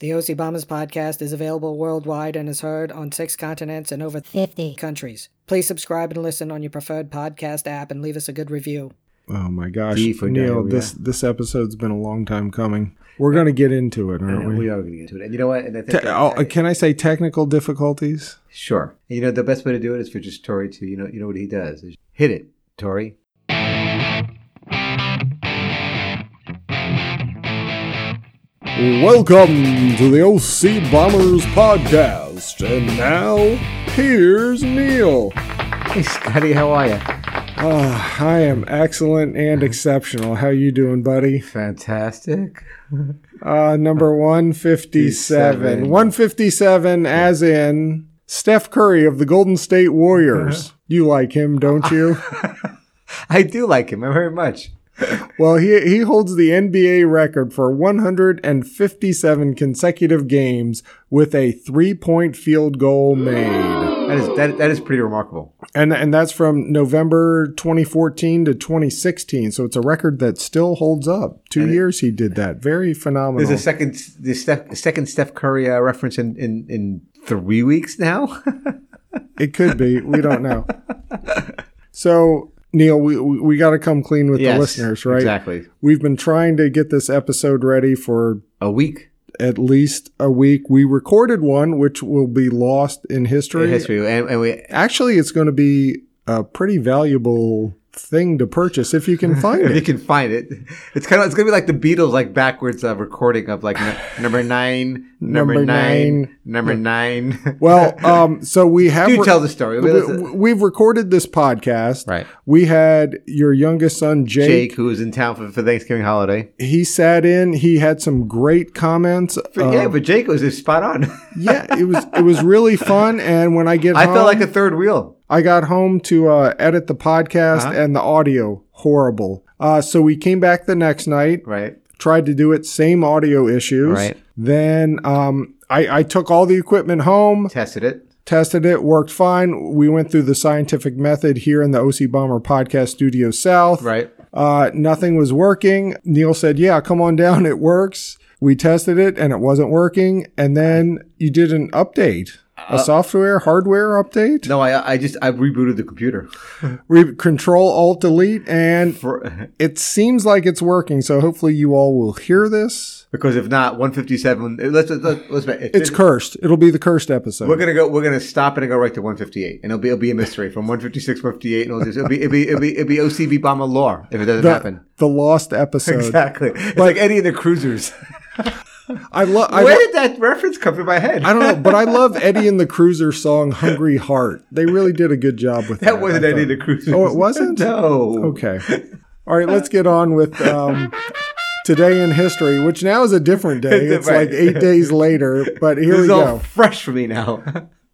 The OC Bombers podcast is available worldwide and is heard on six continents and over 50 countries. Please subscribe and listen on your preferred podcast app and leave us a good review. Oh my gosh, for Neil, diarrhea. this this episode's been a long time coming. We're gonna get into it, aren't And we? we are going to get into it. And you know what? And I think Te- that- oh, can I say technical difficulties? sure. And you know, the best way to do it is for just Tori to, you know, you know what he does is hit it, Tori. Welcome to the OC Bombers podcast, and now here's Neil. Hey, Scotty, how are you? Ah, I am excellent and exceptional. How you doing, buddy? Fantastic. Uh, number one fifty-seven. 57. One fifty-seven, as in Steph Curry of the Golden State Warriors. You like him, don't you? I do like him very much. Well, he he holds the NBA record for 157 consecutive games with a three-point field goal made. That is that, that is pretty remarkable. And and that's from November 2014 to 2016. So it's a record that still holds up. Two years he did that. Very phenomenal. There's a second the Steph, second Steph Curry uh, reference in, in in three weeks now. it could be. We don't know. So Neil, we we, got to come clean with Yes, the listeners, right? Exactly. We've been trying to get this episode ready for A week at least a week. We recorded one, which will be lost in history. in history, and, and we Actually, it's going to be a pretty valuable thing to purchase if you can find it. if you can find it. It's kind of it's gonna be like the Beatles, like backwards uh, recording of like n- number nine, number, Number nine, nine. number nine. Well, um, so we have do tell the story. we, have recorded this podcast. Right. We had your youngest son Jake. Jake, who was in town for, for Thanksgiving holiday. He sat in. He had some great comments. But Uh, yeah, but Jake was spot on. yeah, it was it was really fun. And when I get I home, felt like a third wheel. I got home to uh, edit the podcast, Uh-huh. and the audio horrible. Uh, so we came back the next night. Right. tried to do it, same audio issues. Right. Then um, I, I took all the equipment home, Tested it. tested it, worked fine. We went through the scientific method here in the OC Bomber Podcast Studio South. Right. Uh, nothing was working. Neil said, Yeah, come on down. It works. We tested it and it wasn't working. And then you did an update, a uh, software, hardware update. No, I I just I rebooted the computer. Re- control Alt Delete, and For, it seems like it's working. So hopefully you all will hear this. because if not, 157. Eh, let's let's let's. let's It's cursed. It'll be the cursed episode. We're gonna go. We're gonna stop it and go right to 158, and it'll be it'll be a mystery from 156 158, and it'll just it'll be it'll be it'll be, it'll be OCB bomber lore if it doesn't happen. the, the lost episode. Exactly. It's like any of the Cruisers. I love. Where lo- did that reference come from my head? I don't know, but I love Eddie and the Cruiser song "Hungry Heart." They really did a good job with that. that wasn't Eddie and the Cruisers. Oh, it wasn't? No. Okay. All right, let's get on with um, today in history, which now is a different day. It's Right. like eight days later, but here This we go. fresh for me now.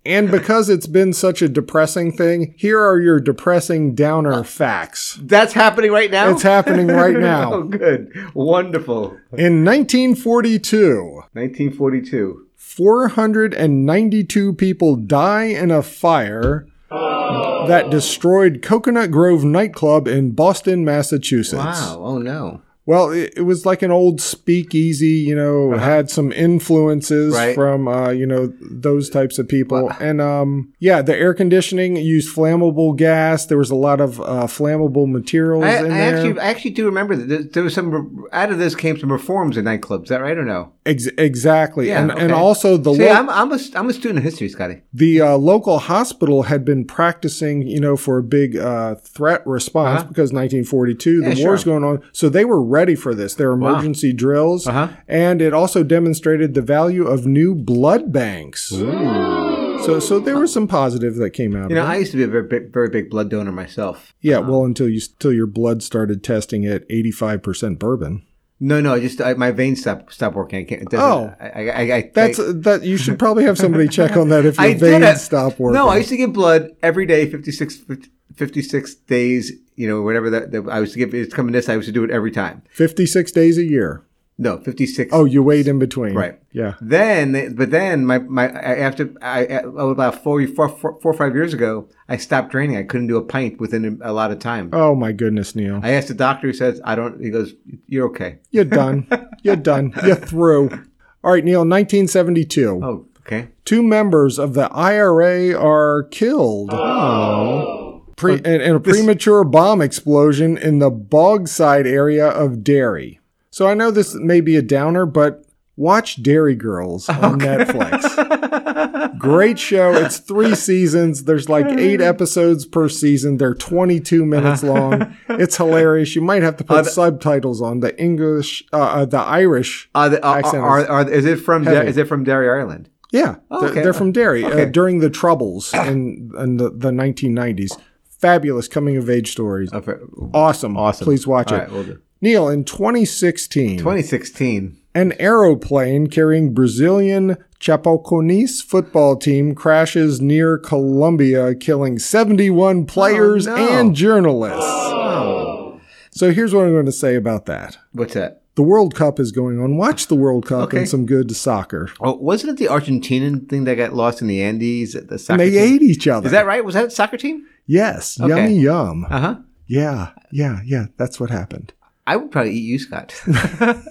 And because it's been such a depressing thing, here are your depressing downer uh, facts. That's happening right now. It's happening right now. oh, good, wonderful. In 1942, 1942. 492 people die in a fire that destroyed Cocoanut Grove nightclub in Boston, Massachusetts. Wow. Oh no. Well, it, it was like an old speakeasy, you know, had some influences Uh-huh. Right. from, uh, you know, those types of people. And, um, yeah, the air conditioning used flammable gas. There was a lot of uh, flammable materials I, in I there. actually, I actually do remember that there, there was some. Out of this came some reforms in nightclubs. Is that right or no? Ex- exactly. Yeah, and, and also the See, lo- I'm, I'm a I'm a student of history, Scotty. the uh, local hospital had been practicing, you know, for a big uh, threat response Uh-huh. because 1942, the war's sure. going on. So they were ready for this. Their emergency drills, Uh-huh. and it also demonstrated the value of new blood banks. So, so there was some positive that came out You know, it. I used to be a very big, very big blood donor myself. yeah, well, until you until your blood started testing at 85% bourbon. No, no, I just I, my veins stop stopped working. I can't. It doesn't, Oh. I, I, I, That's I, that. You should probably have somebody check on that if your I veins stop working. No, I used to get blood every day, 56, 56 days. You know, whatever that, that I used to give. It's coming this. I used to do it every time. 56 days a year. No, fifty six. Oh, you wait in between. Right. Yeah. Then, but then my my after I about four, four, four, four or five years ago, I stopped draining. I couldn't do a pint within a lot of time. Oh my goodness, Neil. I asked the doctor. He says I don't. He goes, "You're okay." You're done. You're done. You're through. All right, Neil, 1972. Oh, okay. Two members of the IRA are killed Oh. pre- in, in a premature bomb explosion in the Bogside area of Derry. So I know this may be a downer, but watch Derry Girls on Netflix. Great show. It's three seasons. There's like eight episodes per season. They're 22 minutes long. It's hilarious. You might have to put subtitles on the English, uh, uh, the Irish. The, Accent are, is are, is it from heavy. is it from Derry, Ireland? Yeah, Oh, they're, okay. they're from Derry Okay. uh, during the Troubles in, in the, the 1990s. Fabulous coming of age stories. Awesome. Awesome. Please watch All it. right, we'll. Neil, in 2016, 2016. an aeroplane carrying Brazilian Chapecoense football team crashes near Colombia, killing 71 players no. and journalists. Oh. So here's what I'm going to say about that. What's that? The World Cup is going on. Watch the World Cup Okay. and some good soccer. Oh, wasn't it the Argentinian thing that got lost in the Andes? at The And soccer they team? ate each other. Is that right? Was that a soccer team? Yes. Okay. Yummy yum. Uh huh. Yeah. Yeah. Yeah. That's what happened. I would probably eat you, Scott.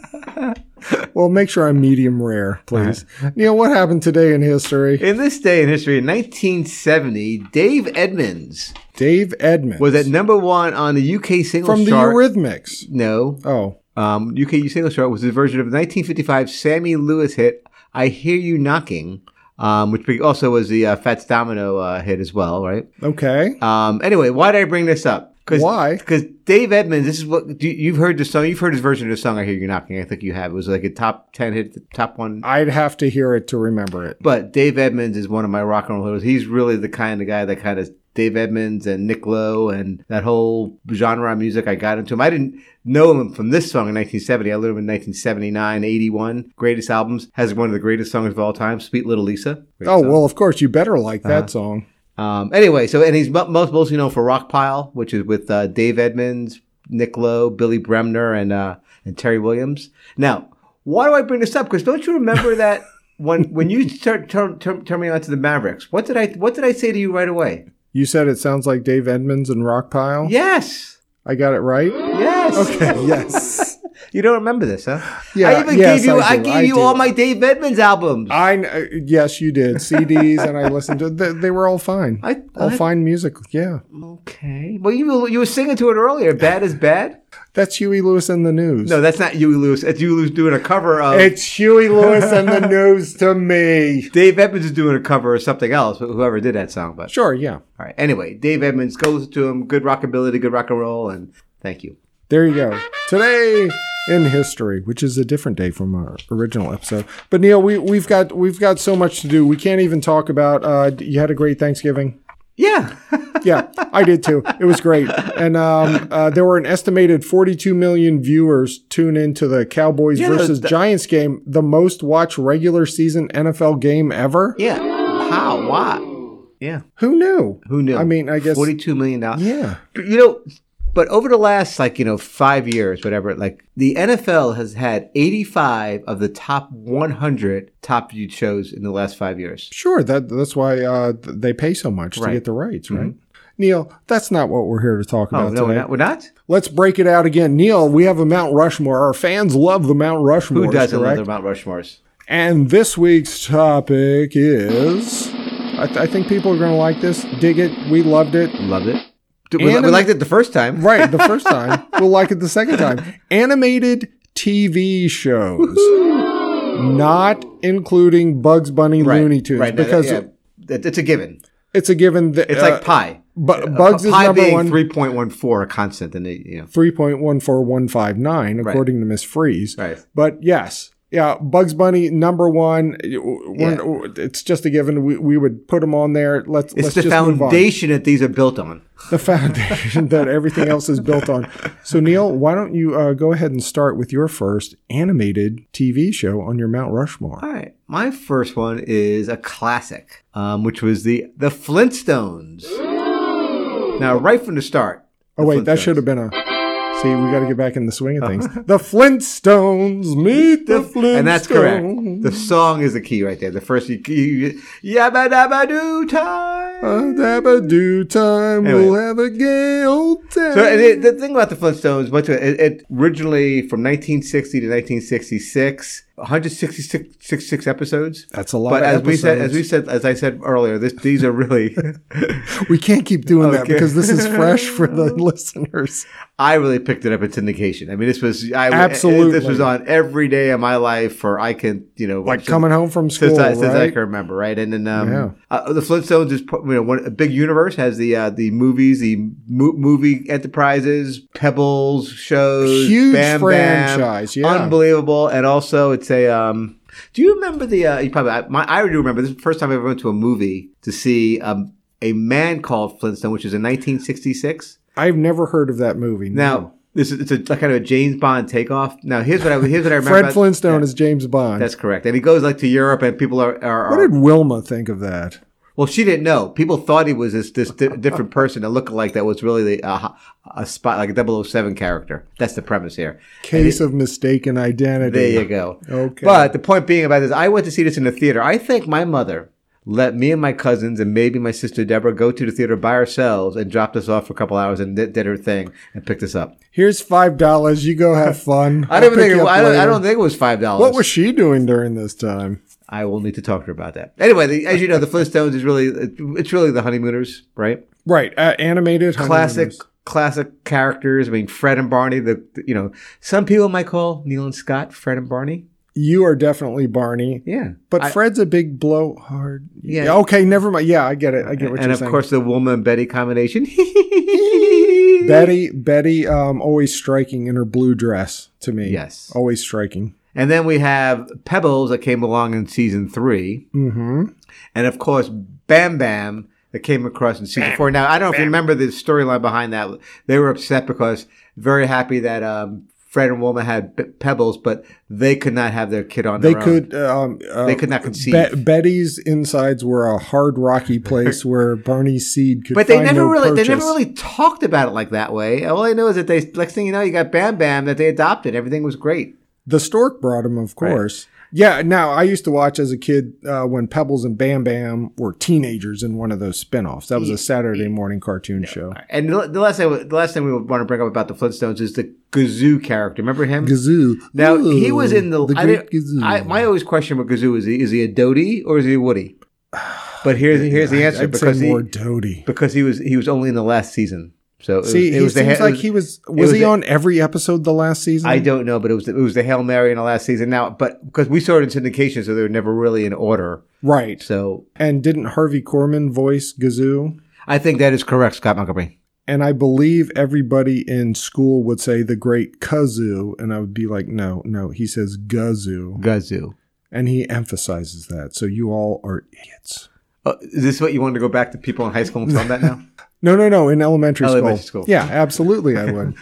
Well, make sure I'm medium rare, please. Neil, what happened today in history? in this day in history, in 1970, Dave Edmunds Dave Edmunds. was at number one on the UK singles chart. from the chart. Eurythmics. no, Oh. um, UK singles chart was a version of the 1955 Sammy Lewis hit "I Hear You Knocking," um, which also was the uh, Fats Domino uh, hit as well, right? Okay. Um, anyway, why did I bring this up? Cause, Why? Because Dave Edmunds, this is what you've heard the song. You've heard his version of the song. I hear you knocking. I think you have. It was like a top ten hit, the top one. I'd have to hear it to remember it. But Dave Edmunds is one of my rock and roll heroes. He's really the kind of guy that kind of Dave Edmunds and Nick Lowe and that whole genre of music. I got into him. I didn't know him from this song in 1970. I learned him in 1979, 81. Greatest albums. Has one of the greatest songs of all time, "Sweet Little Lisa." Great Oh, song. well, of course, you better like that Uh-huh. song. Um, anyway, so and he's most mostly known for Rockpile, which is with uh, Dave Edmunds, Nick Lowe, Billy Bremner, and uh, and Terry Williams. Now, why do I bring this up? Because don't you remember that when when you start turn, turn, turn me on to the Mavericks? What did I what did I say to you right away? You said it sounds like Dave Edmunds and Rockpile. Yes, I got it right? yes. Okay, yes. You don't remember this, huh? Yeah, I even yes, gave you I I, gave I you do. all my Dave Edmunds albums. I kn- uh, yes, you did CDs, and I listened to. They, they were all fine. I- all fine music. Yeah, okay. Well, you were- you were singing to it earlier. Bad is bad. that's Huey Lewis and the News. No, that's not Huey Lewis. It's Huey Lewis doing a cover of. it's Huey Lewis and the News to me. Dave Edmunds is doing a cover of something else, but whoever did that song. But Sure, yeah. all right. Anyway, Dave Edmunds, go listen to him. Good rockability, good rock and roll, and thank you. There you go. Today in history, which is a different day from our original episode. But Neil, we we've got we've got so much to do. We can't even talk about. Uh, you had a great Thanksgiving. Yeah. Yeah, I did too. It was great, and um, uh, there were an estimated 42 million viewers tune into the Cowboys Yeah, versus the- Giants game, the most watched regular season NFL game ever. yeah. How? Why? Yeah. Who knew? Who knew? I mean, I guess. forty-two million dollars. Yeah. You know, but over the last like you know five years, whatever, like the NFL has had eighty-five of the top one hundred top viewed shows in the last five years. Sure, that that's why uh, they pay so much to get the rights, right? Neil, that's not what we're here to talk about Oh about no, we're today. not. We're not. Let's break it out again. Neil, we have a Mount Rushmore. Our fans love the Mount Rushmore. Who doesn't love correct? their Mount Rushmores? And this week's topic is. I, th- I think people are going to like this. Dig it. We loved it. Loved it. We, we liked it the first time. Right, the first time. we'll like it the second time. Animated TV shows, not including Bugs Bunny, Right. Looney Tunes, Right. no, because yeah. It- it's a given. it's a given. That, It's uh, like pi. Bu- Bugs is number being one. three point one four, a constant, and it, you know. 3.14159 according to Miss Freeze. Right. But yes, yeah, Bugs Bunny number one. We're- It's just a given. We, we would put them on there. Let's It's let's the just move on. foundation that these are built on. The foundation that everything else is built on. So Neil, why don't you uh, go ahead and start with your first animated TV show on your Mount Rushmore? All right, my first one is a classic, um, which was the the Flintstones. Now, right from the start. Oh the wait, that should have been a. See, we got to get back in the swing of things. the Flintstones meet the Flintstones, And that's correct. The song is the key right there. The first, you, you, yabba dabba doo time. A dabba do time, Anyway. we'll have a gay old time. So and it, the thing about the Flintstones, but it, it originally from 1960 to 1966, 166 episodes. That's a lot. But as we said, as we said, as I said earlier, this, these are really. we can't keep doing that because this is fresh for the listeners. I really picked it up in syndication. I mean, this was I, Absolutely. This was on every day of my life for I can you know Like since- coming home from school, since I, since I can remember, right? And then um, Yeah. uh, the Flintstones is you know one, a big universe has the uh, the movies, the mo- movie enterprises, Pebbles shows, Huge Bam Bam, franchise, yeah. unbelievable, and also it's a. Um, do you remember the? Uh, you probably I, my, I do remember this is the first time I ever went to a movie to see um, a man called Flintstone, which is in 1966. I've never heard of that movie. Now this is it's a kind of a James Bond takeoff. Now here's what I here's what I remember. Fred about- Flintstone Yeah, is James Bond. That's correct, and he goes like to Europe, and people are are, what did Wilma think of that? Well, she didn't know. People thought he was this this di- different person, a lookalike that was really the, uh, a spot like a 007 character. That's the premise here. Case of mistaken identity. There you go. Okay. But the point being about this, I went to see this in the theater. I think my mother let me and my cousins and maybe my sister Deborah go to the theater by ourselves and dropped us off for a couple hours and did, did her thing and picked us up. Here's five dollars. You go have fun. I don't think it, I, don't, I don't think it was five dollars. What was she doing during this time? I will need to talk to her about that. Anyway, the, as you know, the Flintstones is really it's really the honeymooners, right? Right, uh, animated, classic classic characters. I mean, Fred and Barney. The, the- you know some people might call Neil and Scott Fred and Barney. You are definitely Barney, Yeah, but I- Fred's a big blowhard. Yeah. Okay, never mind. Yeah, I get it. I get what and you're saying. And of course the woman Betty combination. Betty, Betty, um, always striking in her blue dress to me. Yes. always striking. And then we have Pebbles that came along in season three, Mm-hmm. and of course Bam Bam that came across in season four. Now I don't know if you remember the storyline behind that. They were upset because very happy that um, Fred and Wilma had P- Pebbles, but they could not have their kid on They their own. could. Um, uh, They could not conceive. Be- Betty's insides were a hard, rocky place where Barney's seed could. But they never no really, they never really talked about it like that way. All I know is that they, next thing you know, you got Bam Bam that they adopted. Everything was great. The stork brought him, of course. Yeah. Now I used to watch as a kid uh, when Pebbles and Bam Bam were teenagers in one of those spinoffs. That was a Saturday morning cartoon show. And the, the last thing, the last thing we want to bring up about the Flintstones is the Gazoo character. Remember him? Gazoo. Now he was in the. the I great Gazoo. I, my always question with Gazoo is he is he a Doty or is he a Woody? But here's here's the answer I'd because say he more Doty. because he was he was only in the last season. So it was, See, it was the seems ha- like was- he was. Was, he the- on every episode the last season? I don't know, but it was it was the Hail Mary in the last season. Now, but because we saw it in syndication, so they were never really in order. Right. So And didn't Harvey Korman voice Gazoo? I think that is correct, Scott Montgomery. And I believe everybody in school would say the great kazoo, and I would be like, no, no, he says gazoo, Gazoo. and he emphasizes that. So you all are idiots. Uh, is this what you wanted to go back to people in high school and tell them that now? No, no, no, in elementary, Elementary school. school. Yeah, absolutely, I would.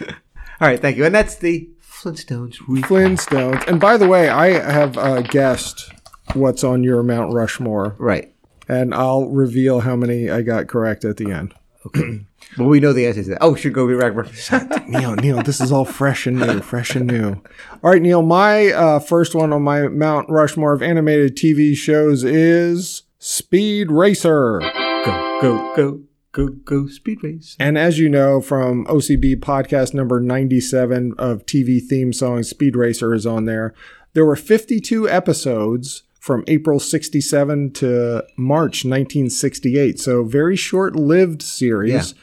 All right, thank you. And that's the Flintstones recap. Flintstones. And by the way, I have uh, guessed what's on your Mount Rushmore, Right. and I'll reveal how many I got correct at the end. Okay. well, we know the answer to that. Oh, should go be right. Neil, Neil, this is all fresh and new, fresh and new. All right, Neil, my uh, first one on my Mount Rushmore of animated TV shows is Speed Racer. go, go, go, go, go, speed race. And as you know from OCB podcast number 97 of TV theme songs, Speed Racer is on there. There were 52 episodes from April 67 to March 1968. So very short lived series.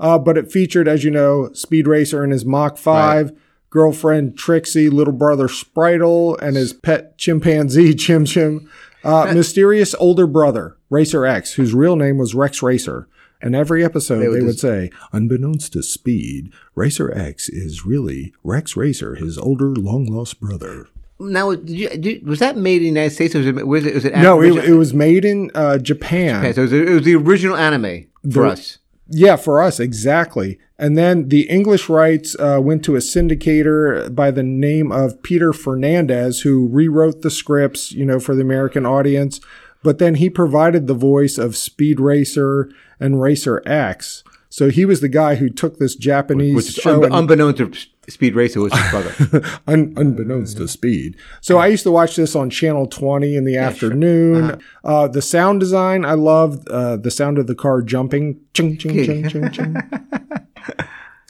Uh, but it featured, as you know, Speed Racer and his Mach 5, girlfriend Trixie, little brother Spritle, and his pet chimpanzee Chim Chim. Uh, mysterious older brother, Racer X, whose real name was Rex Racer. And every episode they would would, just- say, unbeknownst to Speed, Racer X is really Rex Racer, his older long lost brother. Now, did you, was that made in the United States or was it, was it, was it No, it, it was made in uh, Japan. Okay, so it was, it was the original anime for us. Yeah, for us, exactly. And then the English rights uh, went to a syndicator by the name of Peter Fernandez, who rewrote the scripts, you know, for the American audience. But then he provided the voice of Speed Racer and Racer X. So he was the guy who took this Japanese Which show un- unbeknown to Speed Racer was his brother. Un- unbeknownst to speed. So I used to watch this on Channel 20 in the afternoon. uh the sound design, I loved uh, the sound of the car jumping. Ching, ching, ching, ching, ching.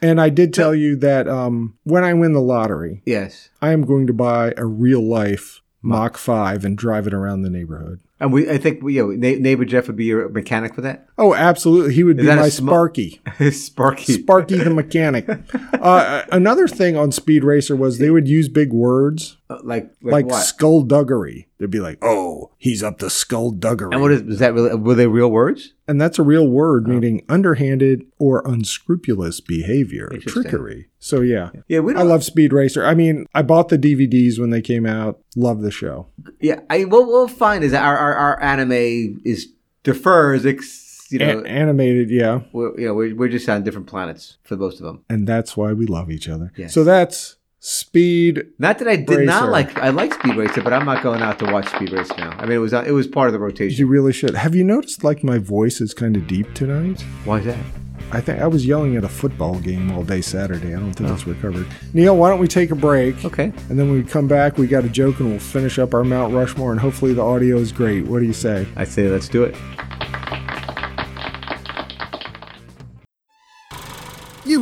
And I did tell you that um, when I win the lottery, yes. I am going to buy a real life Mach 5 and drive it around the neighborhood. And we, I think, you know, neighbor Jeff would be your mechanic for that. Oh, absolutely. He would be my sm- Sparky. Sparky. Sparky the mechanic. Uh, another thing on Speed Racer was they would use big words like, like, like skullduggery. They'd be like, "Oh, he's up to skullduggery," And what is, is that? Really, were they real words? and that's a real Oh. word meaning underhanded or unscrupulous behavior, trickery. So yeah, Yeah, we I love Speed Racer. I mean, I bought the DVDs when they came out. Love the show. Yeah, I what we'll find is that our, our, our anime is defers. Ex, you know, animated, yeah, we're, you know, we're, we're just on different planets for most of them. and that's why we love each other. Yes. So that's Speed. Not that I did Racer. not like. I like Speed Racer, but I'm not going out to watch Speed Racer now. I mean, it was it was part of the rotation. You really should. Have you noticed like my voice is kind of deep tonight? Why is that? I think I was yelling at a football game all day Saturday. I don't think it's oh. recovered. Neil, why don't we take a break? Okay. And then when we come back, we got a joke and we'll finish up our Mount Rushmore and hopefully the audio is great. What do you say? I say let's do it.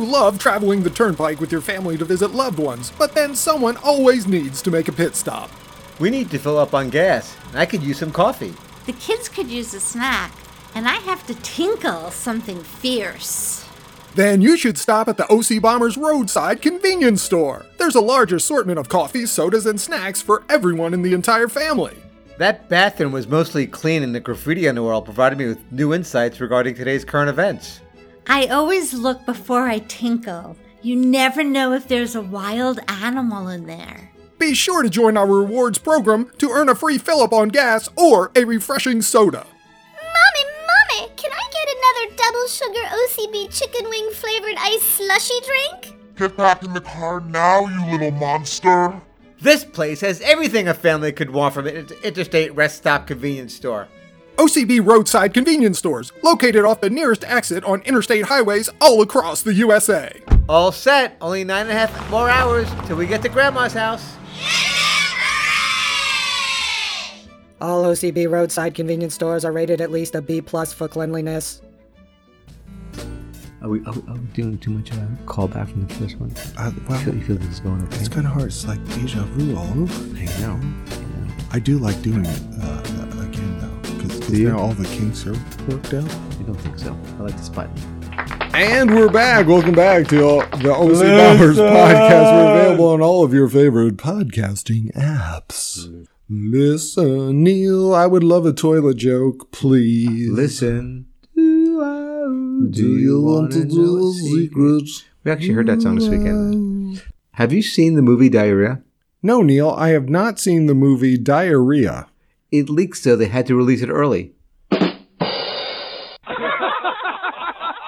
You love traveling the turnpike with your family to visit loved ones, but then someone always needs to make a pit stop. We need to fill up on gas. I could use some coffee. The kids could use a snack, and I have to tinkle something fierce. Then you should stop at the OC Bombers roadside convenience store. There's a large assortment of coffees, sodas, and snacks for everyone in the entire family. That bathroom was mostly clean, and the graffiti on the wall provided me with new insights regarding today's current events. I always look before I tinkle. You never know if there's a wild animal in there. Be sure to join our rewards program to earn a free fill up on gas or a refreshing soda. Mommy, Mommy, can I get another double sugar OCB chicken wing flavored ice slushy drink? Get back in the car now, you little monster. This place has everything a family could want from an inter- interstate rest stop convenience store. OCB roadside convenience stores, located off the nearest exit on interstate highways all across the USA. All set. Only nine and a half more hours till we get to Grandma's house. All OCB roadside convenience stores are rated at least a B plus for cleanliness. Are we, are we, are we doing too much of a callback from the first one? Uh, well, you feel this is going okay? it's kind of hard. It's like deja vu all over. I know. I do like doing it uh, again though, because now all the kinks are worked out. I don't think so. I like this button. And we're back. Welcome back to all- the OC Bombers podcast. We're available on all of your favorite podcasting apps. Listen, Neil, I would love a toilet joke, please. Listen. Do, I, Do you want to do know a secret? We actually heard that song this weekend. Have you seen the movie Diarrhea? No, Neil, I have not seen the movie Diarrhea. It leaked, so they had to release it early.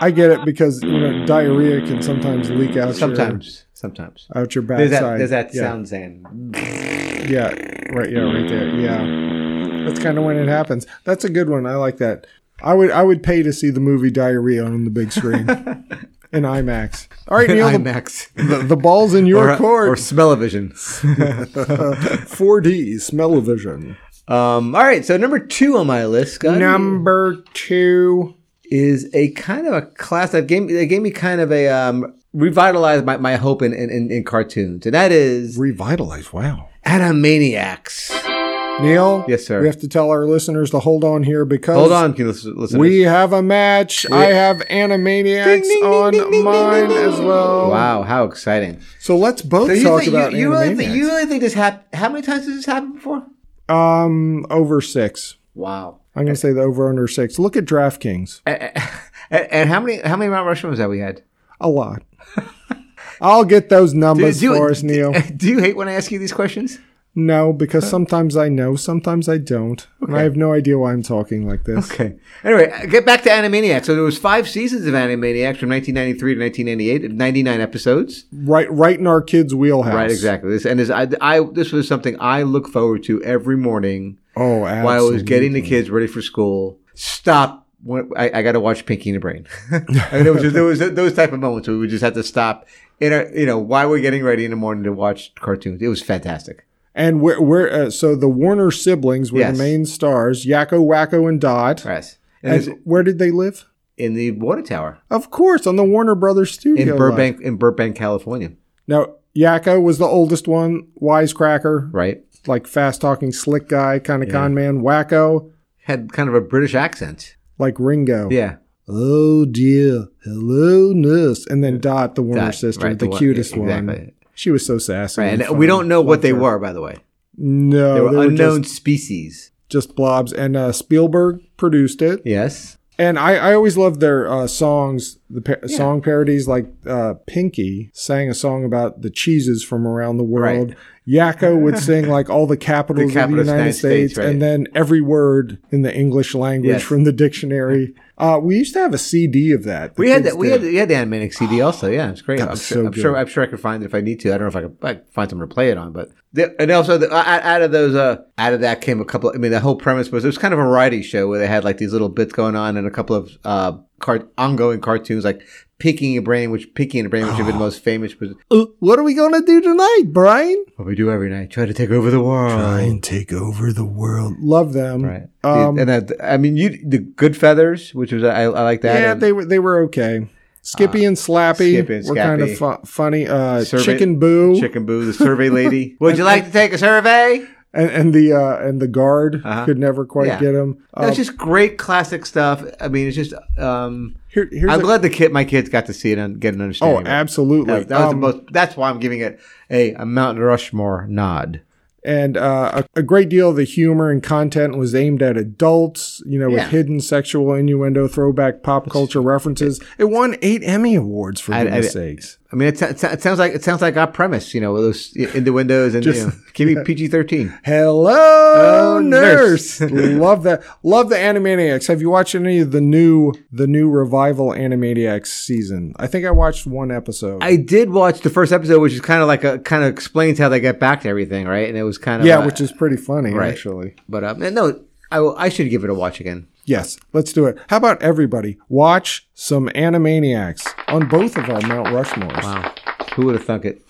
I get it because you know diarrhea can sometimes leak out Sometimes. Sometimes. out your There's backside. that, there's that yeah. sound saying. Yeah, right. Yeah, right there. Yeah, that's kind of when it happens. That's a good one. I like that. I would I would pay to see the movie Diarrhea on the big screen in IMAX. All right, Neil. The, IMAX. the, the ball's in your or, court. or smell-o-vision. 4D smell-o-vision. Um, all right, so number two on my list, Scott, Number two. is a kind of a class that gave, that gave me kind of a um, revitalized my, my hope in, in, in, cartoons, and that is Revitalize. Wow. Animaniacs. Neil. Yes, sir. We have to tell our listeners to hold on here because Hold on, can listen, listen We have a match. I have Animaniacs on mine as well. Wow, how exciting! So let's both So you, talk think, about you, you, really Animaniacs. think, you really think this happened? How many times has this happened before? Um, over six. Wow. I'm gonna say the over under six. Look at DraftKings. And, and how many how many Mount Rushrooms have we had? A lot. I'll get those numbers Do- do- for us, Neil. Do you hate when I ask you these questions? No, because uh, sometimes I know, sometimes I don't, and I have no idea why I'm talking like this. Okay. Anyway, uh, get back to Animaniacs. So there was five seasons of Animaniacs from 1993 to 1998, 99 episodes. Right, right in our kids' wheelhouse. Right, exactly. This and this, I, I this was something I look forward to every morning Oh, absolutely. while I was getting the kids ready for school. Stop. I, I got to watch Pinky and the Brain. and there was just, there was those type of moments where we just had to stop. In our, you know, while we're getting ready in the morning to watch cartoons, it was fantastic. And we're, we're uh, so the Warner siblings were Yes. the main stars: Yakko, Wakko, and Dot. Yes. And, And it's where did they live? in the water tower Of course, on the Warner Brothers studio. in lot. Burbank, in Burbank, California. Now, Yakko was the oldest one, wisecracker, Right. like fast talking, slick guy, kind of con man. Wakko, Had kind of a British accent. like Ringo. Yeah. Oh dear, hello nurse, and then Dot, the Warner sister, right, the, the one- cutest one. exactly. She was so sassy. Right. and And we don't know what they her. were, by the way. No, They were they were unknown just, species. just blobs. And uh, Spielberg produced it. Yes. And I, I always loved their uh, songs, the pa- song parodies. Like uh, Pinky sang a song about the cheeses from around the world. Right. Yakko would sing like all the capitals, The of the United States, right. and then every word in the English language Yes. from the dictionary. Uh, we used to have a CD of that. We had that. We did. had we had the animatic CD also. Yeah, it's great. I'm, was sure, I'm sure. I'm sure I could find it if I need to. I don't know if I could, I could find somewhere to play it on. But the, and also the, out, out of those, uh, out of that came a couple. I mean, the whole premise was it was kind of a variety show where they had like these little bits going on and a couple of uh, cart, ongoing cartoons like Pinky and Your Brain, which picking and the Brain, which have been the most famous. Uh, what are we gonna do tonight, Brian? what we do every night: try to take over the world. Try and take over the world. Love them. Right. Um, and that, I mean, you the Goodfeathers, which was I, I like that. yeah, and- they were they were okay. Skippy and Slappy Skippy and were kind of fu- funny. Uh, Survey- Chicken Boo Chicken Boo, the survey lady. Would you like to take a survey? and, and the uh, and the guard Uh-huh. could never quite Yeah. get him. No, it's just great classic stuff. I mean, it's just. Um, Here, here's I'm a- glad the kid, my kids, got to see it and get an understanding. oh, of it. absolutely. That, that was Um, the most. That's why I'm giving it a, a Mount Rushmore nod. and uh, a, a great deal of the humor and content was aimed at adults, you know, with hidden sexual innuendo, throwback pop culture references. It won eight Emmy awards for goodness sakes. I mean, it, it, it sounds like it sounds like our premise. You know, with those in the windows and you know, give me PG-13. Hello, Oh, nurse. nurse. Love that. Love the Animaniacs. Have you watched any of the new the new revival Animaniacs season? I think I watched one episode. I did watch the first episode, which is kind of like a kind of explains how they get back to everything, right? And it was kind of yeah, uh, which is pretty funny right. actually. But um, no, I, will- I should give it a watch again. Yes, let's do it. How about everybody watch some Animaniacs on both of our Mount Rushmores? Wow, who would have thunk it?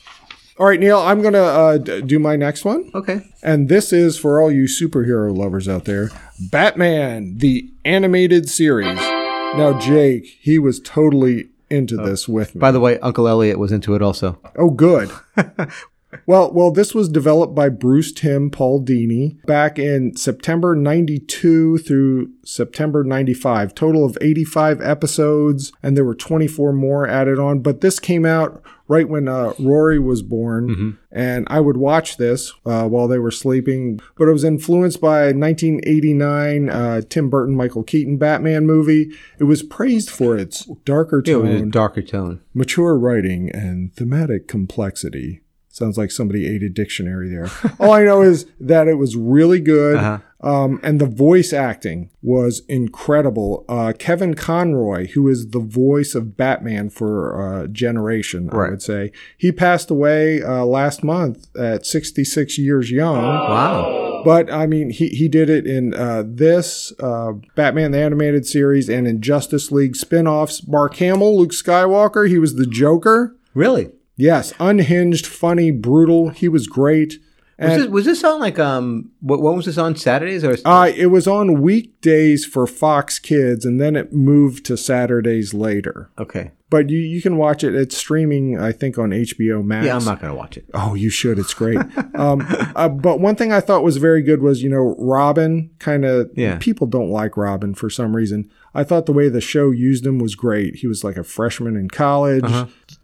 All right, Neil, I'm gonna uh, d- do my next one. Okay. And this is for all you superhero lovers out there Batman, the animated series. Now, Jake, he was totally into this with me. By the way, Uncle Elliot was into it also. Oh, good. well, well, this was developed by Bruce Timm Paul Dini back in September 92 through September 95. Total of 85 episodes, and there were 24 more added on. But this came out right when uh, Rory was born, and I would watch this uh, while they were sleeping. But it was influenced by 1989 uh, Tim Burton Michael Keaton Batman movie. It was praised for its darker Yeah, it was a tone darker tone. mature writing and thematic complexity. Sounds like somebody ate a dictionary there. All I know is that it was really good. Uh-huh. Um, and the voice acting was incredible. Uh, Kevin Conroy, who is the voice of Batman for a generation, I would say, he passed away uh, last month at 66 years young. Wow. But I mean, he, he did it in uh, this, uh, Batman the Animated Series, and in Justice League spin offs. Mark Hamill, Luke Skywalker, he was the Joker. Really? Yes, unhinged, funny, brutal. He was great. Was And this, was this on like um? What, when was this on Saturdays or? uh, it was on weekdays for Fox Kids, and then it moved to Saturdays later. okay. But you, you can watch it. It's streaming, I think, on HBO Max. Yeah, I'm not gonna watch it. Oh, you should. It's great. um, uh, but one thing I thought was very good was, you know, Robin kind of, Yeah. people don't like Robin for some reason. I thought the way the show used him was great. He was like a freshman in college,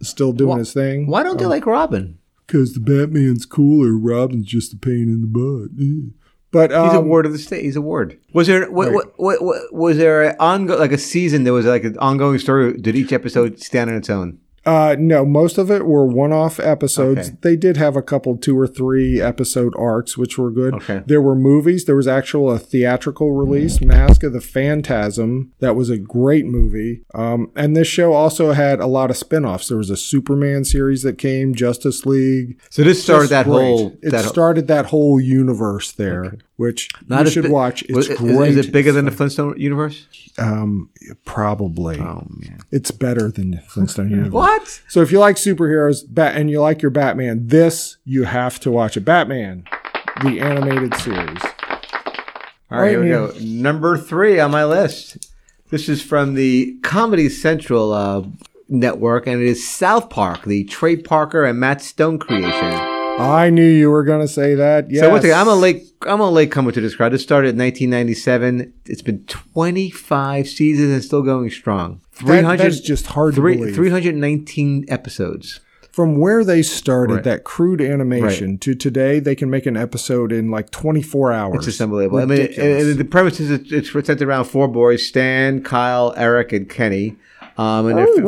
still doing his thing. Why don't they like Robin? Because the Batman's cooler, Robin's just a pain in the butt. Yeah. But He's a um, ward of the state. He's a ward. Was there what, Right. what, what, what was there an ongo like a season? There was like an ongoing story. Did each episode stand on its own? Uh, no, most of it were one-off episodes. Okay. They did have a couple two or three episode arcs, which were good. Okay. There were movies. There was actual a theatrical release, Mask of the Phantasm. That was a great movie. Um, and this show also had a lot of spin-offs. There was a Superman series that came, Justice League. So this started that great. whole. It that, started that whole universe there, which you should bi- watch. It's is- great. Is, it bigger than the Flintstone universe? Um, probably. Oh man. It's better than the Flintstone Universe. What? So if you like superheroes, bat, and you like your Batman, this you have to watch it. Batman, the animated series. All right, here we go. Number three on my list. This is from the Comedy Central uh, network, and it is South Park, the Trey Parker and Matt Stone creation. I knew you were going to say that. Yes. So once again, I'm a late I'm a late comer to this crowd. This started in 1997. It's been 25 seasons and still going strong. That- that's just hard to believe. 319 episodes. From where they started, Right. that crude animation to today, they can make an episode in like 24 hours. It's just unbelievable. I mean, Ridiculous. and, and the premise is it's, centered around four boys: Stan, Kyle, Eric, and Kenny. Um, and they're f-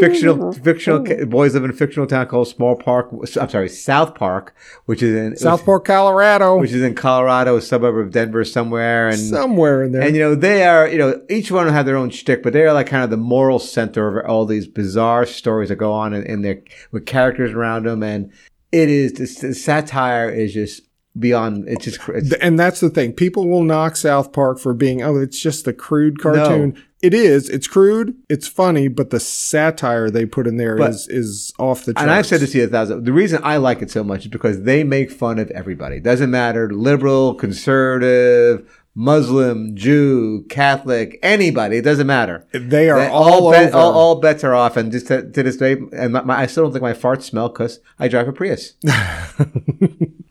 fictional, mm-hmm. fictional mm-hmm. boys live in a fictional town called Small Park. I'm sorry, South Park, which is in South Park, Colorado. which is in Colorado, a suburb of Denver somewhere, and somewhere in there. and you know they are you know each one will have their own shtick, but they are like kind of the moral center of all these bizarre stories that go on in, in their with characters around them, and it is this, the satire is just beyond. It's just it's, and that's the thing. People will knock South Park for being, oh, it's just the crude cartoon. It is. It's crude. It's funny, but the satire they put in there is But- is off the charts. And I've said this to you a thousand. The reason I like it so much is because they make fun of everybody. It doesn't matter liberal, conservative, Muslim, Jew, Catholic, anybody. It doesn't matter. They are They- all bet- over. all, all bets are off. And just to, to this day, and my, my, I still don't think my farts smell because I drive a Prius.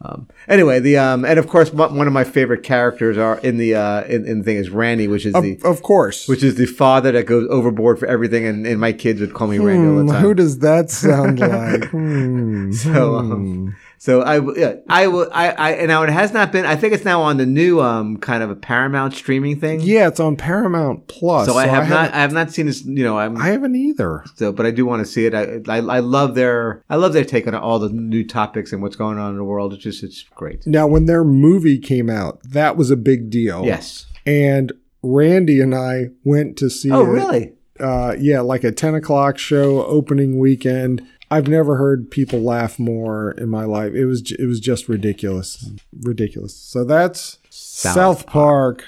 um, anyway, the um, and of course, one one of my favorite characters are in the uh, in, in the thing is Randy, which is of, the of course. which is the father that goes overboard for everything, and, and my kids would call me Randy all Hmm, the time. who does that sound like? Hmm. So, um, so I, yeah, I, w- I, I, and now it has not been. I think it's now on the new, um, kind of a Paramount streaming thing. Yeah, it's on Paramount Plus. So I have haven't- not, I have not seen this. You know, I'm. I haven't either. so, but I do want to see it. I, I, I love their, I love their take on all the new topics and what's going on in the world. It's just, it's great. Now, when their movie came out, that was a big deal. Yes. And Randy and I went to see Oh, it. really? uh, yeah, like a 10 o'clock show opening weekend. I've never heard people laugh more in my life. It was, it was just ridiculous. Ridiculous. So that's South, Park.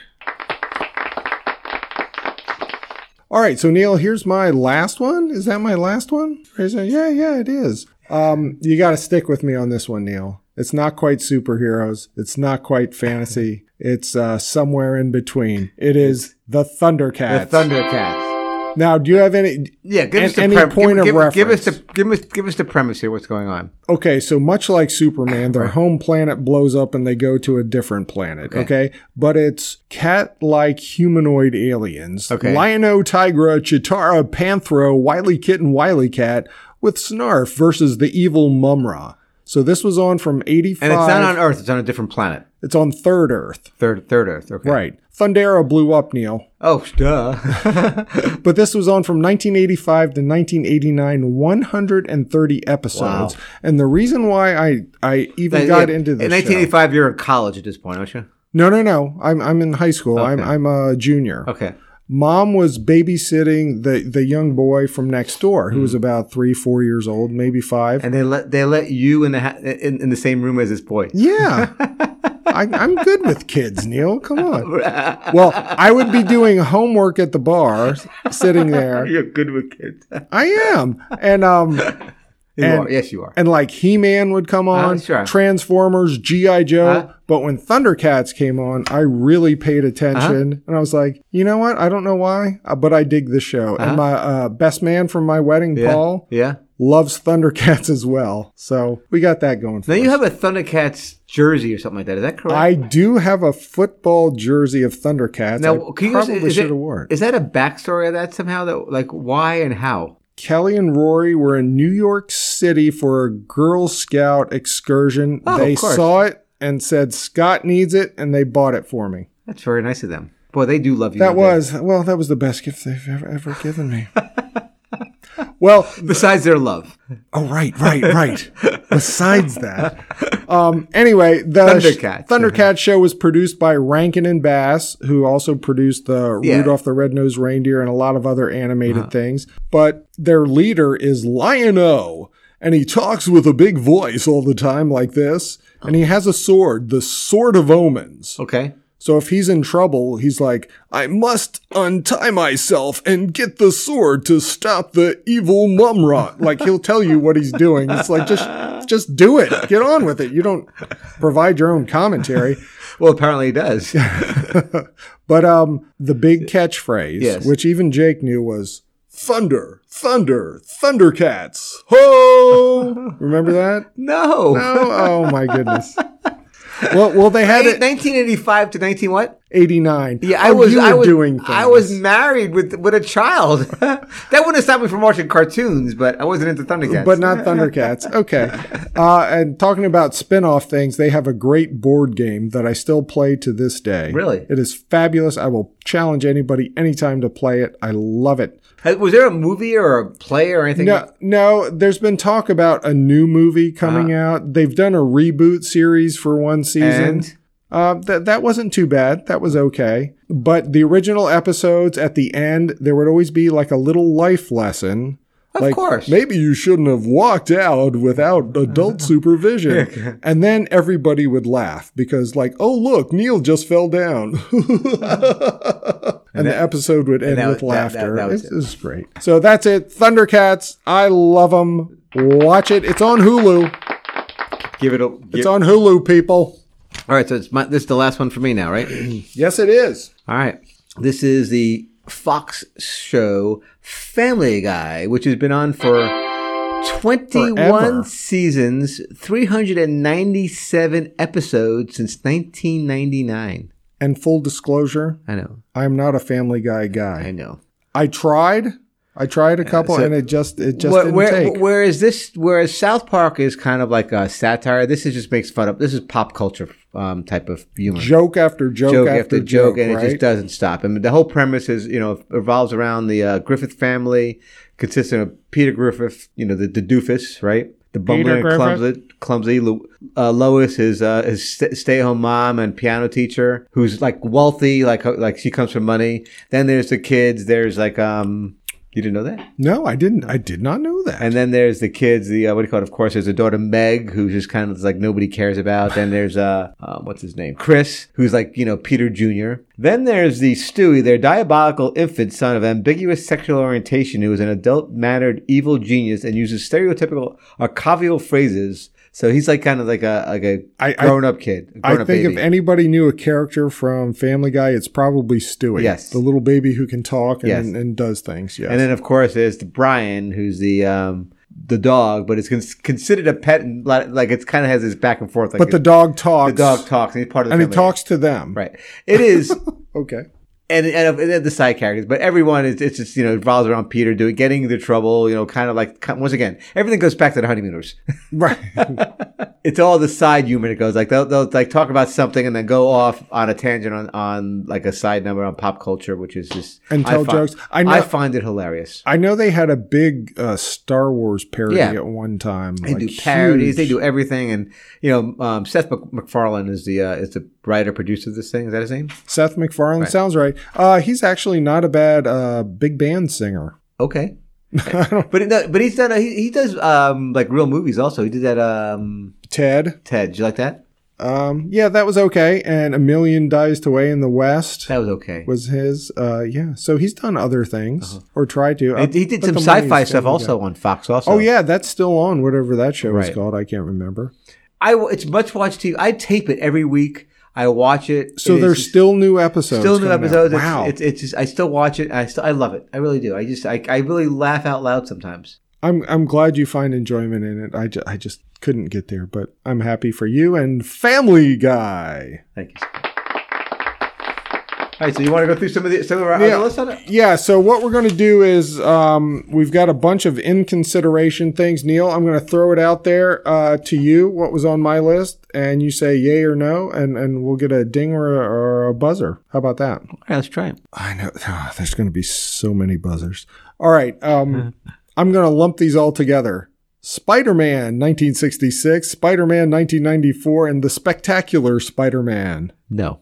All right. So Neil, here's my last one. Is that my last one? Yeah, yeah, it is. Um, you got to stick with me on this one, Neil. It's not quite superheroes. It's not quite fantasy. It's uh, somewhere in between. It is the Thundercats. The Thundercats. Now, do you have any? Yeah, give An- us the any prem- point give, of give, give us the reference. give us give us the premise here. What's going on? Okay, so much like Superman, their home planet blows up and they go to a different planet. Okay, but it's cat-like humanoid aliens. Okay. Lion-O, Tygra, Cheetara, Panthro, Wily Kitten, Wily Cat with Snarf versus the evil Mumm-Ra. So this was on from '85. And it's not on Earth. It's on a different planet. It's on Third Earth. Third third Earth. Okay. Right. Thundera blew up, Neil. Oh, duh. But this was on from 1985 to 1989, 130 episodes. Wow. And the reason why I I even got into this In show- 1985, you're in college at this point, aren't you? No, no, no. I'm I'm in high school. I'm I'm a junior. Okay. Mom was babysitting the the young boy from next door, who Hmm. was about three, four years old, maybe five. And they let they let you in the ha- in, in the same room as this boy. yeah, I, I'm good with kids, Neil. Come on. Well, I would be doing homework at the bar, sitting there. You're good with kids. I am, and um, you And- are. Yes, you are. and like He Man would come on, sure. Transformers, GI Joe. Uh-huh. But when Thundercats came on, I really paid attention, Uh-huh. and I was like, you know what? I don't know why, uh, but I dig this show. And my uh, best man from my wedding, Uh-huh. yeah. Paul, Yeah. loves Thundercats as well. So we got that going. For Now us. you have a Thundercats jersey or something like that. Is that correct? I do have a football jersey of Thundercats. now, I you probably should have worn is that a backstory of that somehow? That like why and how? Kelly and Rory were in New York City for a Girl Scout excursion. Oh, they saw it and said Scott needs it, and they bought it for me. That's very nice of them. Boy, they do love you. That was well, that was the best gift they've ever, ever given me. well, besides their love. oh right, right, right. Besides that, um, anyway, the Thundercats. Thundercat show was produced by Rankin and Bass, who also produced the Yeah. Rudolph the Red-Nosed Reindeer and a lot of other animated Uh-huh. things. But their leader is Lion-O, and he talks with a big voice all the time like this. And he has a sword, the Sword of Omens. Okay. So if he's in trouble, he's like, I must untie myself and get the sword to stop the evil Mumm-Ra. Like he'll tell you what he's doing. It's like just just do it. Get on with it. You don't provide your own commentary. Well, apparently he does. But um the big catchphrase, Yes. which even Jake knew was Thunder, Thunder, Thundercats. Ho! Remember that? No. No? Oh my goodness. Well, well, they had it 1985 to 19 what? 89. Yeah, I Oh, was you I was doing I was married with with a child. that wouldn't have stopped me from watching cartoons, but I wasn't into Thundercats. but not Thundercats. Okay. Uh, and talking about spin-off things, they have a great board game that I still play to this day. Really? It is fabulous. I will challenge anybody anytime to play it. I love it. Was there a movie or a play or anything? No, no, there's been talk about a new movie coming out. They've done a reboot series for one season. And Uh, that that wasn't too bad. That was okay. But the original episodes at the end, there would always be like a little life lesson. of like, course, Maybe you shouldn't have walked out without adult supervision. and then everybody would laugh because, like, oh, look, Neil just fell down. and, the episode would end that with that- that- laughter. that was it was great. So that's it. Thundercats. I love them. Watch it. It's on Hulu. give it a. It's on Hulu, people. all right, so it's my, this is the last one for me now, right? Yes, it is. all right, this is the Fox show Family Guy, which has been on for. 21 Forever. seasons, 397 episodes since 1999. And full disclosure, I know. I'm not a Family Guy guy. I know. I tried. I tried a couple, so- and it just it just Where- didn't where- take. Whereas this, whereas South Park is kind of like a satire, this is just makes fun of. This is pop culture um, type of humor. joke after joke, joke after, after joke, joke, and right? it just doesn't stop. And the whole premise is, you know, revolves around the uh, Griffin family, consisting of Peter Griffin, you know, the, the doofus, right? The bumbling and clumsy, clumsy. Uh, Lois is uh, his stay-at-home mom and piano teacher, who's like wealthy, like like she comes from money. Then there's the kids. There's like um, you didn't know that. no, I didn't. I did not know that. And then there's the kids. The uh, what do you call it? Of course, there's a daughter Meg, who's just kind of like nobody cares about. Then there's uh, uh, what's his name, Chris, who's like you know Peter Jr. Then there's the Stewie, their diabolical infant son of ambiguous sexual orientation, who is an adult-mannered evil genius and uses stereotypical archival phrases. So he's like kind of like a like a I- I- grown-up kid. a I think baby. if anybody knew a character from Family Guy, it's probably Stewie. Yes. the little baby who can talk and, Yes. and does things. Yes, And then, of course, there's the Brian, who's the um, the dog, but it's cons- considered a pet, and like it's kind of has this back and forth. Like but the dog talks. the dog talks, and he's part of the and he talks to them. Right. It is, Okay. And, and, and the side characters, but everyone is it's just you know revolves around Peter doing getting into trouble. You know, kind of like once again, everything goes back to the honeymooners. Right. it's all the side humor that goes like they'll, they'll like talk about something and then go off on a tangent on, on like a side number on pop culture, which is just And I tell find- jokes. I know- I find it hilarious. I know they had a big uh, Star Wars parody Yeah. at one time. They like do parodies. They do everything, and you know, um, Seth Mac- MacFarlane is the uh, is the writer producer of this thing. Is that his name? Seth MacFarlane sounds right. Uh, he's actually not a bad uh, big band singer. Okay. but but he's done. He, he does um like real movies also. He did that um Ted. Ted. Did you like that? Um, yeah, that was okay. And A Million Dies to Way in the West That was okay. was his. Uh, yeah, so he's done other things or tried to. Uh, he did some sci-fi stuff also on Fox. Also. Oh yeah, that's still on. Whatever that show is Right. called, I can't remember. I it's much watched TV. I tape it every week. I watch it. So It there's still new episodes. still new episodes. It's, Wow, It's, it's just I still watch it. I still I love it. I really do. I just I, I really laugh out loud sometimes. I'm I'm glad you find enjoyment in it. I, ju- I just couldn't get there, but I'm happy for you and Family Guy. Thank you. All right, so you want to go through some of the some of our Yeah. other lists on it? Yeah, so what we're going to do is um, we've got a bunch of in consideration things. Neil, I'm going to throw it out there uh, to you, what was on my list, and you say yay or no, and, and we'll get a ding or a, or a buzzer. How about that? All right, let's try it. I know. ah, there's going to be so many buzzers. All right. Um, I'm going to lump these all together. Spider Man 1966, Spider Man 1994, and The Spectacular Spider Man. No.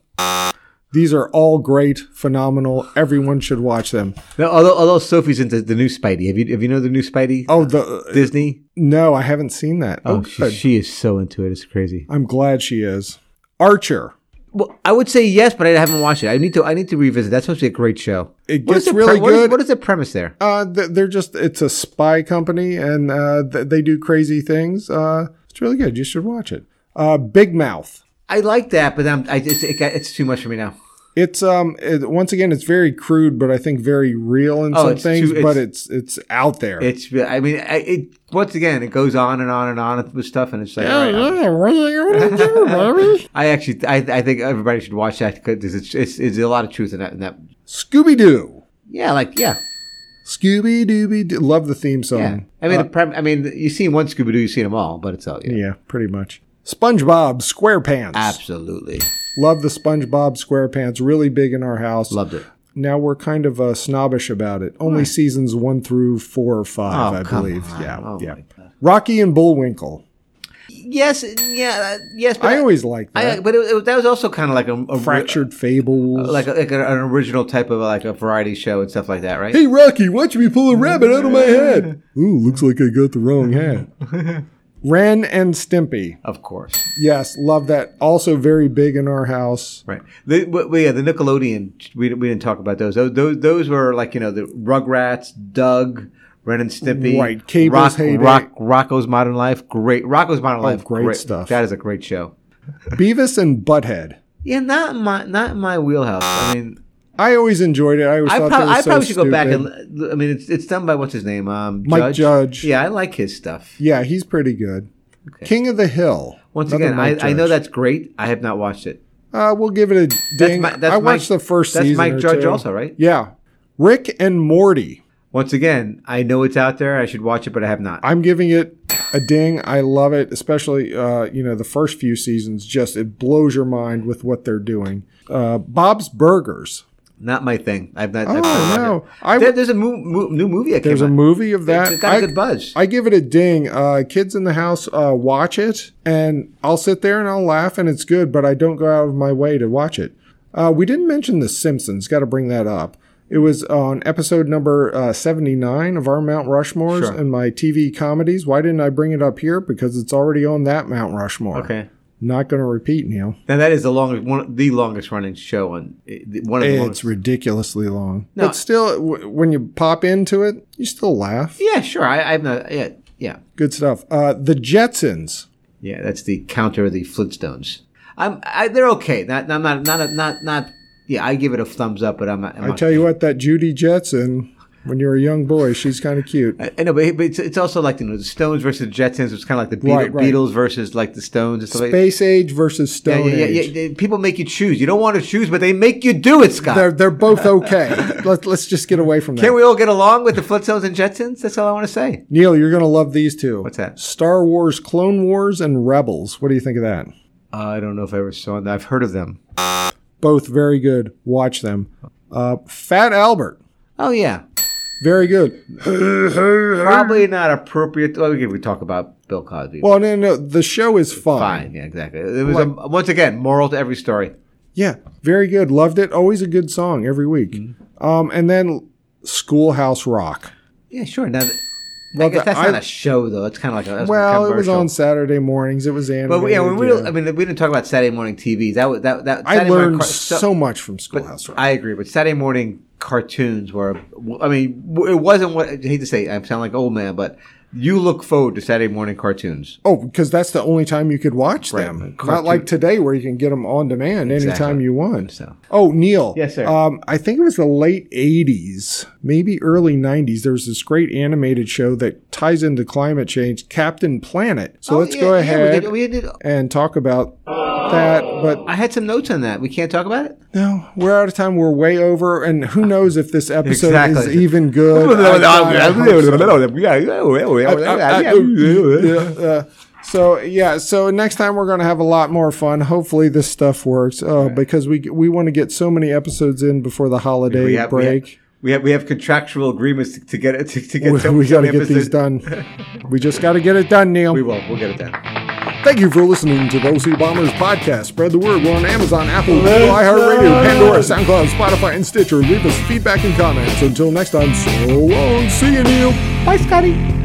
These are all great, phenomenal. Everyone should watch them. No, although although Sophie's into the new Spidey. Have you have you know the new Spidey? Oh, the Disney. no, I haven't seen that. Oh, Oh, she, she is so into it. It's crazy. I'm glad she is. Archer. Well, I would say yes, but I haven't watched it. I need to. I need to revisit. That's supposed to be a great show. It What gets really what is- good. what is the premise there? Uh, they're just it's a spy company and uh, they do crazy things. Uh, it's really good. You should watch it. Uh, Big Mouth. I like that, but I'm, I just it got, it's too much for me now. It's um it, once again it's very crude, but I think very real in Oh, some things. too- but it's- it's it's out there. It's. I mean, I- it once again, it goes on and on and on with stuff, and it's like, all right, I'm- what are you do, baby? I actually, I, I think everybody should watch that because it's, it's, it's a lot of truth in that. In that. Scooby Doo, Yeah, like yeah, Scooby Dooby Doo. Love the theme song. yeah. I mean, Uh, the prem, I mean, you seen one Scooby Doo, you seen them all, but it's all yeah, yeah, pretty much. SpongeBob SquarePants. absolutely Love the SpongeBob SquarePants. Really big in our house. loved it. Now we're kind of uh, snobbish about it. Only seasons one through four or five, Oh, I believe. on. Yeah, Oh, yeah. Rocky and Bullwinkle. Yes, yeah, uh, yes. But I always liked I, that. but it, it- that was also kind of like a, a Fractured Fables. like a, like a, an original type of like a variety show and stuff like that, right? Hey Rocky, watch me pull a rabbit out of my head. Ooh, looks like I got the wrong hat. Ren and Stimpy. Of course, Yes, love that. Also very big in our house. right. The, yeah, the Nickelodeon. We, we didn't talk about those. those. Those those were like you know the Rugrats, Doug, Ren and Stimpy, Right, Cable's Rock, heyday. Rock, Rocko's Modern Life. Great, Rocko's Modern oh, Life. Oh, great stuff. That is a great show. Beavis and Butthead. Yeah, not in my not in my wheelhouse. I mean, I always enjoyed it. I always I, thought prob- that was I so probably should go back stupid. and. I mean, it's it's done by what's his name, um, Mike Judge. Yeah, I like his stuff. Yeah, he's pretty good. King of the Hill. Once Another again, I, Mike I know Judge. that's great. I have not watched it. Uh, we'll give it a ding. Mi- that's I watched Mike- the first that's season. Mike or Judge two. also, right? Yeah. Rick and Morty. Once again, I know it's out there. I should watch it, but I have not. I'm giving it a ding. I love it, especially uh, you know the first few seasons. Just it blows your mind with what they're doing. Uh, Bob's Burgers. Not my thing. I've not. Oh, I've not no. I- There- there's a mo- mo- new movie that There's a out. movie of that. It's got a I- good buzz. I give it a ding. Uh, kids in the house uh, watch it, and I'll sit there and I'll laugh, and it's good. But I don't go out of my way to watch it. Uh, we didn't mention The Simpsons. Got to bring that up. It was on episode number uh, 79 of our Mount Rushmores Sure. and my TV comedies. Why didn't I bring it up here? Because it's already on that Mount Rushmore. okay. Not going to repeat, Neil. Now that is the longest one, the longest running show on eh, one of the It's longest. ridiculously long. No. But still, w- when you pop into it, you still laugh. yeah, sure. I, I've not. Yeah, yeah, Good stuff. Uh, the Jetsons. yeah. That's the counter of the Flintstones. I'm. I, they're okay. Not. Not. Not. Not. Not. not yeah, I give it a thumbs up, but I'm not. I'm I not- tell you what, that Judy Jetson, when you're a young boy, she's kind of cute. I know, but, but it's, it's also like you know the Stones versus the Jetsons. It's kind of like the Beatles, Right, right. Beatles versus like the Stones. and stuff like- Space Age versus Stone yeah, yeah, Age. yeah, yeah. People make you choose. You don't want to choose, but they make you do it, Scott. They're they're both okay. let's let's just get away from that. Can't we all get along with the Flintstones and Jetsons? That's all I want to say. Neil, you're gonna love these two. What's that? Star Wars, Clone Wars, and Rebels. What do you think of that? Uh, I don't know if I ever saw them. I've heard of them. Both very good. Watch them. Uh, Fat Albert, Oh yeah, very good. probably not appropriate. Well, we talk about Bill Cosby. Well, no, no, the show is fine. Fine, yeah, exactly. It was a, once again moral to every story. Yeah, very good. Loved it. Always a good song every week. Mm-hmm. Um, and then Schoolhouse Rock. Yeah, sure. Now, I Love guess that. that's not I- a show though. It's kind of like a Well, it was on Saturday mornings. It was animated. But yeah, when we, yeah. I mean, we didn't talk about Saturday morning TVs. That was that that. I Saturday morning learned car- so, much from Schoolhouse Rock. I agree, but Saturday morning cartoons were. I mean, it wasn't what I hate to say. I sound like old man, but you look forward to Saturday morning cartoons. oh, because that's the only time you could watch Right, them. cartoon- Not like today where you can get them on demand anytime you want. So. Oh, Neil. Yes, sir. Um, I think it was the late 80s, maybe early 90s. There was this great animated show that ties into climate change, Captain Planet. So Oh, let's yeah, go yeah, ahead we did, we did, and talk about that. But I had some notes on that. We can't talk about it. no, we're out of time. We're way over. And who knows if this episode is even good. I- I hope so. Yeah, so next time we're going to have a lot more fun. Hopefully this stuff works uh, because we we want to get so many episodes in before the holiday We have, we have, break. we have we have contractual agreements to, to get it to, to get. We, we got to get these done. We just got to get it done, Neil. We will. We'll get it done. Thank you for listening to the OC Bombers podcast. Spread the word. We're on Amazon, Apple, Google, iHeartRadio, Pandora, SoundCloud, Spotify, and Stitcher. Leave us feedback and comments. Until next time, so long. See you, Neil. Bye, Scotty.